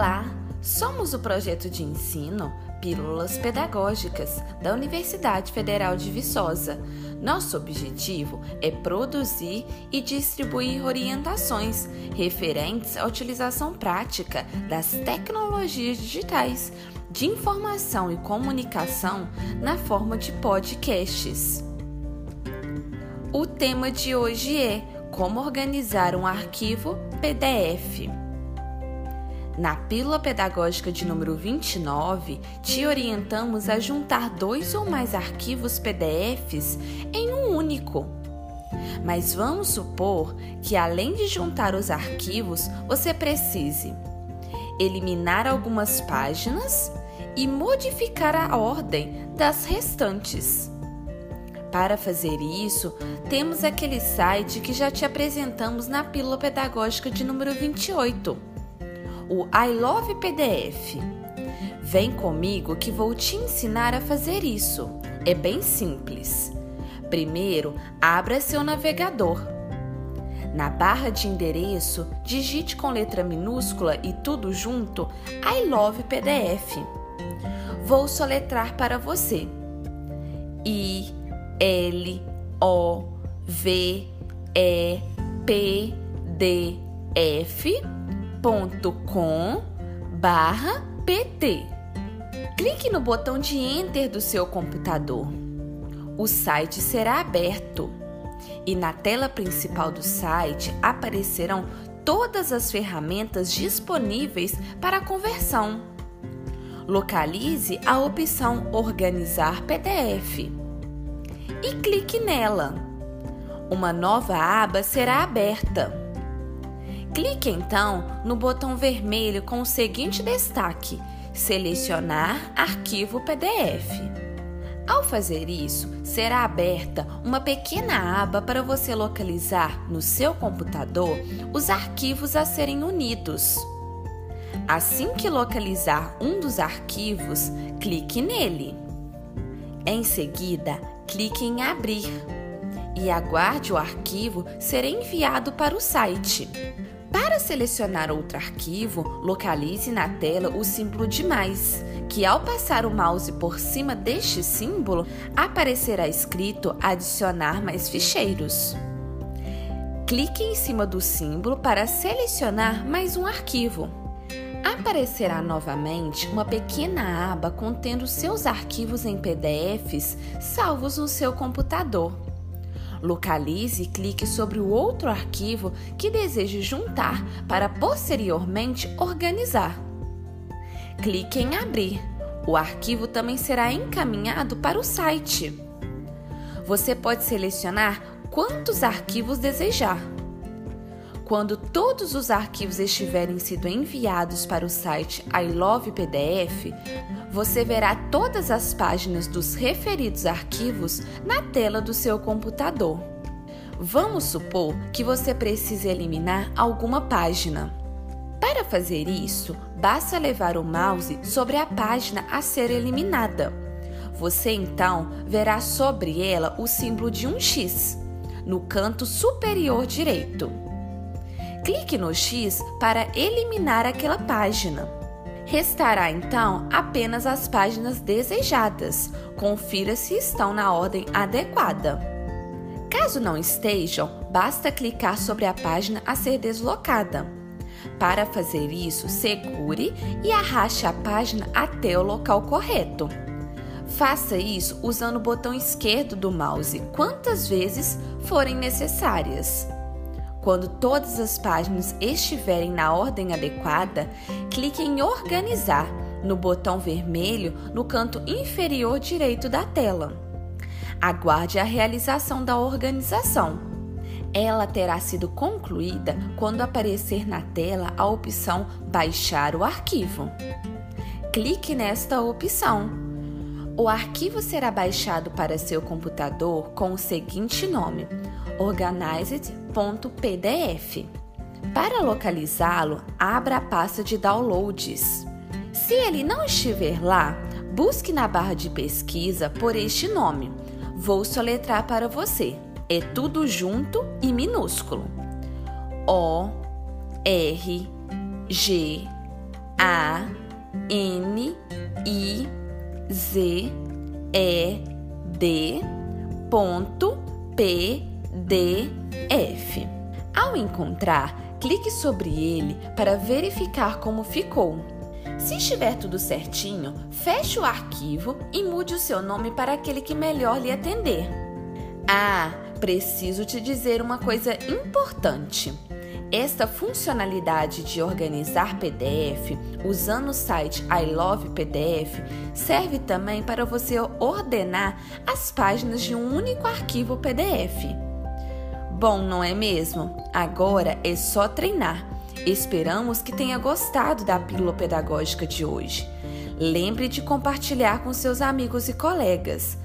Olá, somos o projeto de ensino Pílulas Pedagógicas da Universidade Federal de Viçosa. Nosso objetivo é produzir e distribuir orientações referentes à utilização prática das tecnologias digitais de informação e comunicação na forma de podcasts. O tema de hoje é como organizar um arquivo PDF. Na pílula pedagógica de número 29, te orientamos a juntar dois ou mais arquivos PDFs em um único. Mas vamos supor que, além de juntar os arquivos, você precise eliminar algumas páginas e modificar a ordem das restantes. Para fazer isso, temos aquele site que já te apresentamos na pílula pedagógica de número 28, o I Love PDF. Vem comigo que vou te ensinar a fazer isso. É bem simples. Primeiro, abra seu navegador. Na barra de endereço, digite com letra minúscula e tudo junto I Love PDF. Vou soletrar para você. I L O V E P D F ponto com barra PT. Clique no botão de Enter do seu computador. O site será aberto e na tela principal do site aparecerão todas as ferramentas disponíveis para conversão. Localize a opção Organizar PDF e clique nela. Uma nova aba será aberta. Clique então no botão vermelho com o seguinte destaque: Selecionar arquivo PDF. Ao fazer isso, será aberta uma pequena aba para você localizar no seu computador os arquivos a serem unidos. Assim que localizar um dos arquivos, clique nele. Em seguida, clique em Abrir e aguarde o arquivo ser enviado para o site. Para selecionar outro arquivo, localize na tela o símbolo de mais, que ao passar o mouse por cima deste símbolo, aparecerá escrito Adicionar mais ficheiros. Clique em cima do símbolo para selecionar mais um arquivo. Aparecerá novamente uma pequena aba contendo seus arquivos em PDFs salvos no seu computador. Localize e clique sobre o outro arquivo que deseje juntar para posteriormente organizar. Clique em Abrir. O arquivo também será encaminhado para o site. Você pode selecionar quantos arquivos desejar. Quando todos os arquivos estiverem sido enviados para o site I Love PDF, você verá todas as páginas dos referidos arquivos na tela do seu computador. Vamos supor que você precise eliminar alguma página. Para fazer isso, basta levar o mouse sobre a página a ser eliminada. Você então verá sobre ela o símbolo de um X no canto superior direito. Clique no X para eliminar aquela página. Restará então apenas as páginas desejadas. Confira se estão na ordem adequada. Caso não estejam, basta clicar sobre a página a ser deslocada. Para fazer isso, segure e arraste a página até o local correto. Faça isso usando o botão esquerdo do mouse quantas vezes forem necessárias. Quando todas as páginas estiverem na ordem adequada, clique em Organizar no botão vermelho no canto inferior direito da tela. Aguarde a realização da organização. Ela terá sido concluída quando aparecer na tela a opção Baixar o arquivo. Clique nesta opção. O arquivo será baixado para seu computador com o seguinte nome: organized.pdf. Para localizá-lo, abra a pasta de downloads. Se ele não estiver lá, busque na barra de pesquisa por este nome. Vou soletrar para você. É tudo junto e minúsculo. O R G A N I Z E D ponto P D F. Ao encontrar, clique sobre ele para verificar como ficou. Se estiver tudo certinho, feche o arquivo e mude o seu nome para aquele que melhor lhe atender. Ah, preciso te dizer uma coisa importante. Esta funcionalidade de organizar PDF usando o site I Love PDF serve também para você ordenar as páginas de um único arquivo PDF. Bom, não é mesmo? Agora é só treinar. Esperamos que tenha gostado da pílula pedagógica de hoje. Lembre de compartilhar com seus amigos e colegas.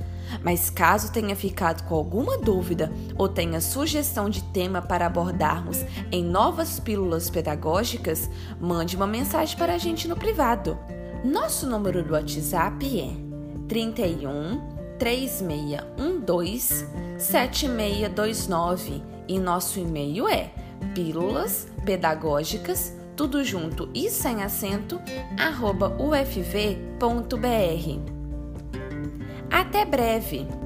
Mas caso tenha ficado com alguma dúvida ou tenha sugestão de tema para abordarmos em novas pílulas pedagógicas, mande uma mensagem para a gente no privado. Nosso número do WhatsApp é 31 3612 7629 e nosso e-mail é pílulas pedagógicas tudo junto e sem acento arroba ufv.br. Até breve!